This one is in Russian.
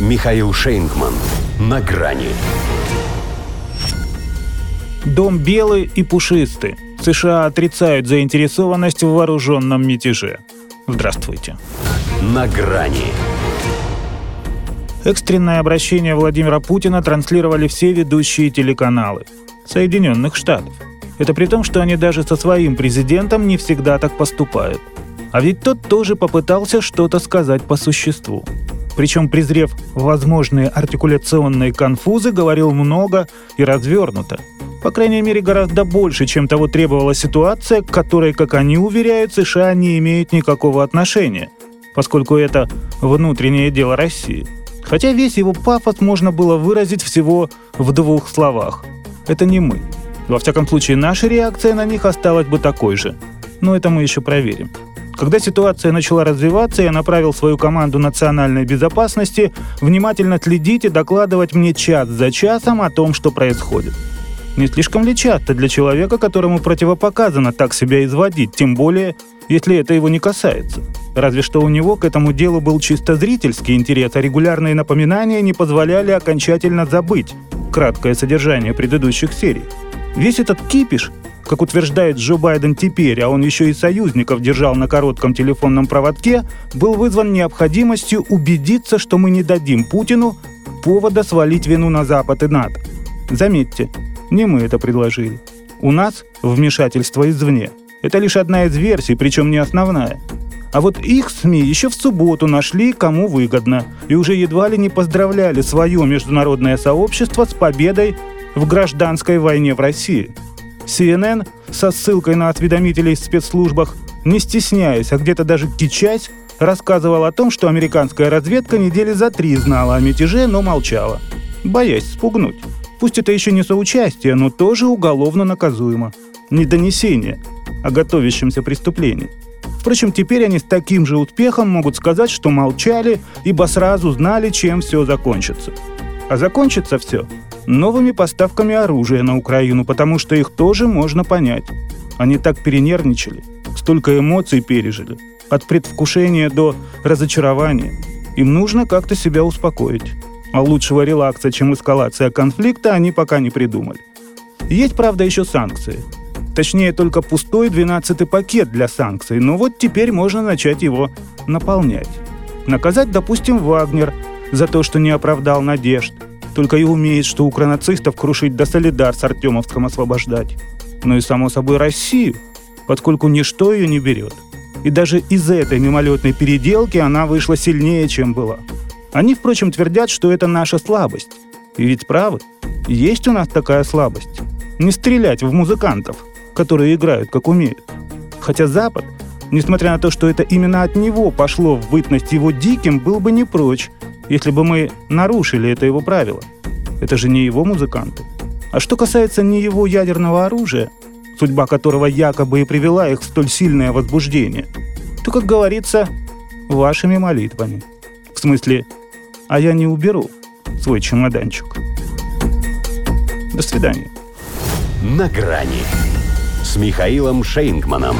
Михаил Шейнгман. На грани. Дом белый и пушистый. США отрицают заинтересованность в вооруженном мятеже. Здравствуйте. На грани. Экстренное обращение Владимира Путина транслировали все ведущие телеканалы Соединенных Штатов. Это при том, что они даже со своим президентом не всегда так поступают. А ведь тот тоже попытался что-то сказать по существу. Причем, презрев возможные артикуляционные конфузы, говорил много и развернуто. По крайней мере, гораздо больше, чем того требовала ситуация, к которой, как они уверяют, США не имеют никакого отношения, поскольку это внутреннее дело России. Хотя весь его пафос можно было выразить всего в двух словах. Это не мы. Во всяком случае, наша реакция на них осталась бы такой же. Но это мы еще проверим. Когда ситуация начала развиваться, я направил свою команду национальной безопасности внимательно следить и докладывать мне час за часом о том, что происходит. Не слишком ли часто для человека, которому противопоказано так себя изводить, тем более, если это его не касается? Разве что у него к этому делу был чисто зрительский интерес, а регулярные напоминания не позволяли окончательно забыть краткое содержание предыдущих серий. Весь этот кипиш как утверждает Джо Байден теперь, а он еще и союзников держал на коротком телефонном проводке, был вызван необходимостью убедиться, что мы не дадим Путину повода свалить вину на Запад и НАТО. Заметьте, не мы это предложили. У нас вмешательство извне. Это лишь одна из версий, причем не основная. А вот их СМИ еще в субботу нашли, кому выгодно, и уже едва ли не поздравляли свое международное сообщество с победой в гражданской войне в России – CNN со ссылкой на осведомителей в спецслужбах, не стесняясь, а где-то даже кичась, рассказывал о том, что американская разведка недели за три знала о мятеже, но молчала, боясь спугнуть. Пусть это еще не соучастие, но тоже уголовно наказуемо. Не донесение о готовящемся преступлении. Впрочем, теперь они с таким же успехом могут сказать, что молчали, ибо сразу знали, чем все закончится. А закончится все новыми поставками оружия на Украину, потому что их тоже можно понять. Они так перенервничали, столько эмоций пережили, от предвкушения до разочарования. Им нужно как-то себя успокоить. А лучшего релакса, чем эскалация конфликта, они пока не придумали. Есть, правда, еще санкции. Точнее, только пустой 12-й пакет для санкций, но вот теперь можно начать его наполнять. Наказать, допустим, Вагнер за то, что не оправдал надежд – только и умеет, что укронацистов крушить да солидар с Артемовском освобождать. Ну и, само собой, Россию, поскольку ничто ее не берет. И даже из этой мимолетной переделки она вышла сильнее, чем была. Они, впрочем, твердят, что это наша слабость. И ведь правы. Есть у нас такая слабость. Не стрелять в музыкантов, которые играют, как умеют. Хотя Запад, несмотря на то, что это именно от него пошло в бытность его диким, был бы не прочь если бы мы нарушили это его правило. Это же не его музыканты. А что касается не его ядерного оружия, судьба которого якобы и привела их в столь сильное возбуждение, то, как говорится, вашими молитвами. В смысле, а я не уберу свой чемоданчик. До свидания. На грани с Михаилом Шейнгманом.